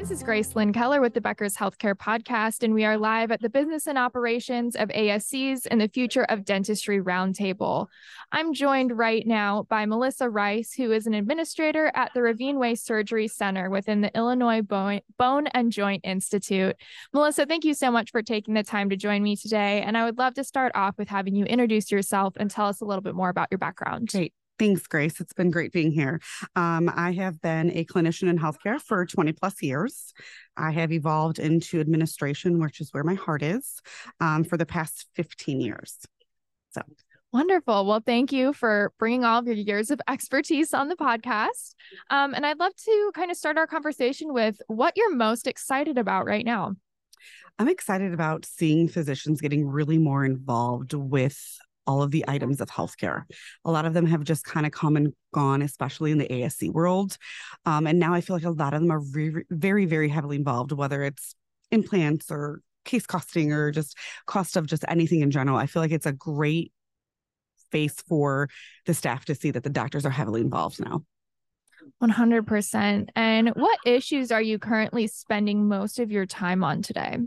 This is Grace Lynn Keller with the Becker's Healthcare Podcast, and we are live at the Business and Operations of ASCs and the Future of Dentistry Roundtable. I'm joined right now by Melissa Rice, who is an administrator at the Ravine Way Surgery Center within the Illinois Bone and Joint Institute. Melissa, thank you so much for taking the time to join me today. And I would love to start off with having you introduce yourself and tell us a little bit more about your background. Great. Thanks, Grace. It's been great being here. Um, I have been a clinician in healthcare for 20 plus years. I have evolved into administration, which is where my heart is, um, for the past 15 years. So Wonderful. Well, thank you for bringing all of your years of expertise on the podcast. Um, and I'd love to kind of start our conversation with what you're most excited about right now. I'm excited about seeing physicians getting really more involved with all of the items of healthcare. A lot of them have just kind of come and gone, especially in the ASC world. Um, and now I feel like a lot of them are very, very, very heavily involved, whether it's implants or case costing or just cost of just anything in general. I feel like it's a great face for the staff to see that the doctors are heavily involved now. 100%. And what issues are you currently spending most of your time on today?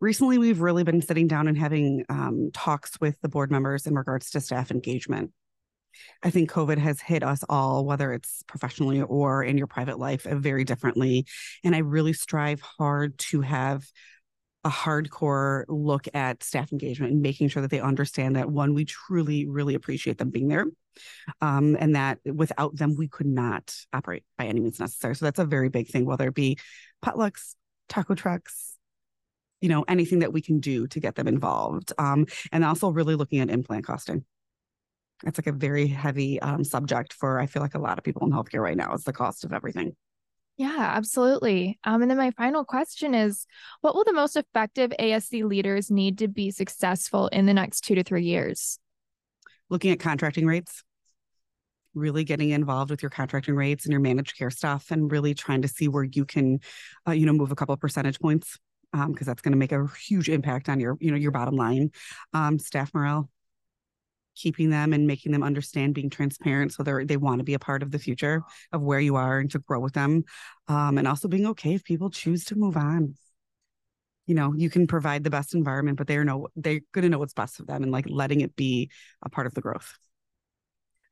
Recently we've really been sitting down and having um, talks with the board members in regards to staff engagement. I think covid has hit us all whether it's professionally or in your private life uh, very differently. And i really strive hard to have a hardcore look at staff engagement and making sure that they understand that one we truly really appreciate them being there um, and that without them we could not operate by any means necessary. So that's a very big thing whether it be potlucks taco trucks you know anything that we can do to get them involved um, and also really looking at implant costing. It's like a very heavy um, subject for i feel like a lot of people in healthcare right now is the cost of everything. Yeah absolutely. Um, and then my final question is what will the most effective asc leaders need to be successful in the next two to three years? Looking at contracting rates. Really getting involved with your contracting rates and your managed care stuff and really trying to see where you can uh, you know move a couple percentage points because um, that's going to make a huge impact on your you know your bottom line. Um, staff morale keeping them and making them understand being transparent so they they want to be a part of the future of where you are and to grow with them. Um, and also being okay if people choose to move on. You know you can provide the best environment but they're know they're going to know what's best for them and like letting it be a part of the growth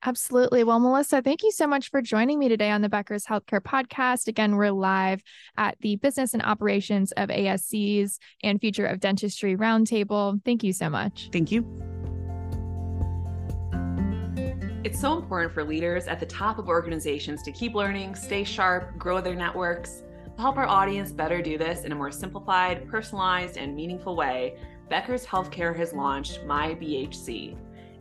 Absolutely. Well, Melissa, thank you so much for joining me today on the Becker's Healthcare Podcast. Again, we're live at the Business and Operations of ASCs and Future of Dentistry Roundtable. Thank you so much. Thank you. It's so important for leaders at the top of organizations to keep learning, stay sharp, grow their networks. To help our audience better do this in a more simplified, personalized, and meaningful way, Becker's Healthcare has launched My BHC